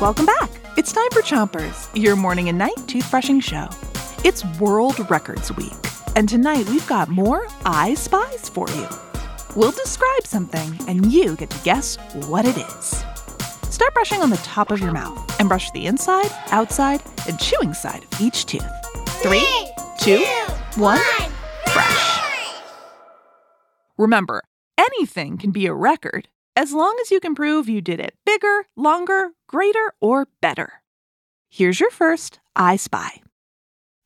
Welcome back. It's time for Chompers, your morning and night toothbrushing show. It's World Records Week, and tonight we've got more I Spies for you. We'll describe something, and you get to guess what it is. Start brushing on the top of your mouth and brush the inside, outside, and chewing side of each tooth. Three, two, one, brush. Remember, anything can be a record as long as you can prove you did it bigger, longer, greater, or better. Here's your first I Spy.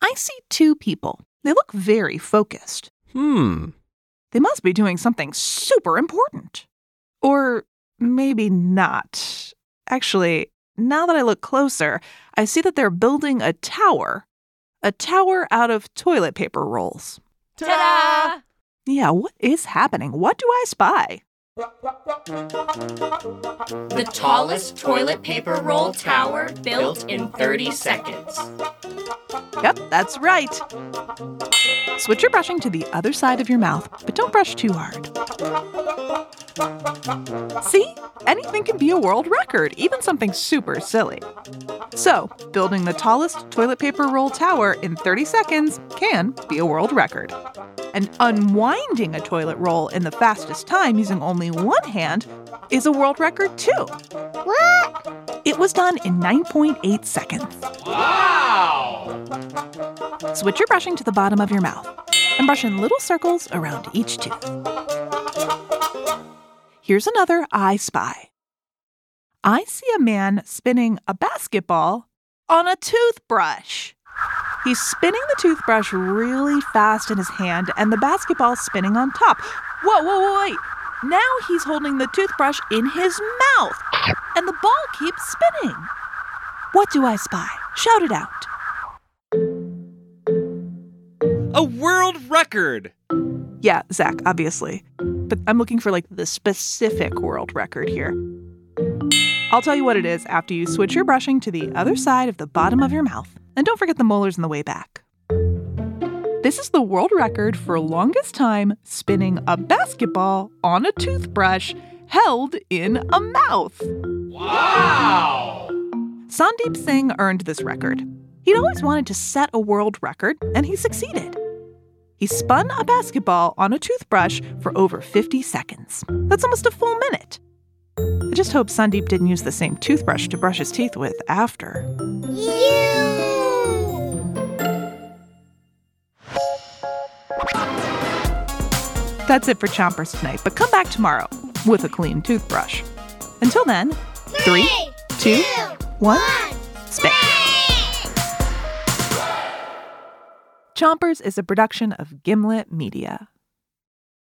I see two people. They look very focused. Hmm. They must be doing something super important. Or maybe not. Actually, now that I look closer, I see that they're building a tower. A tower out of toilet paper rolls. Ta-da! Yeah, what is happening? What do I spy? The tallest toilet paper roll tower built in 30 seconds. Yep, that's right. Switch your brushing to the other side of your mouth, but don't brush too hard. See? Anything can be a world record, even something super silly. So, building the tallest toilet paper roll tower in 30 seconds can be a world record. And unwinding a toilet roll in the fastest time using only one hand is a world record too. What? It was done in 9.8 seconds. Wow! Switch your brushing to the bottom of your mouth and brush in little circles around each tooth. Here's another I spy. I see a man spinning a basketball on a toothbrush. He's spinning the toothbrush really fast in his hand and the basketball's spinning on top. Whoa, whoa, whoa, wait. Now he's holding the toothbrush in his mouth and the ball keeps spinning. What do I spy? Shout it out. A world record! Yeah, Zach, obviously. But I'm looking for like the specific world record here. I'll tell you what it is after you switch your brushing to the other side of the bottom of your mouth. And don't forget the molars on the way back. This is the world record for longest time spinning a basketball on a toothbrush held in a mouth. Wow! Sandeep Singh earned this record. He'd always wanted to set a world record, and he succeeded. He spun a basketball on a toothbrush for over 50 seconds. That's almost a full minute. I just hope Sandeep didn't use the same toothbrush to brush his teeth with after. That's it for Chompers tonight, but come back tomorrow with a clean toothbrush. Until then, three, two, one, spit. Chompers is a production of Gimlet Media.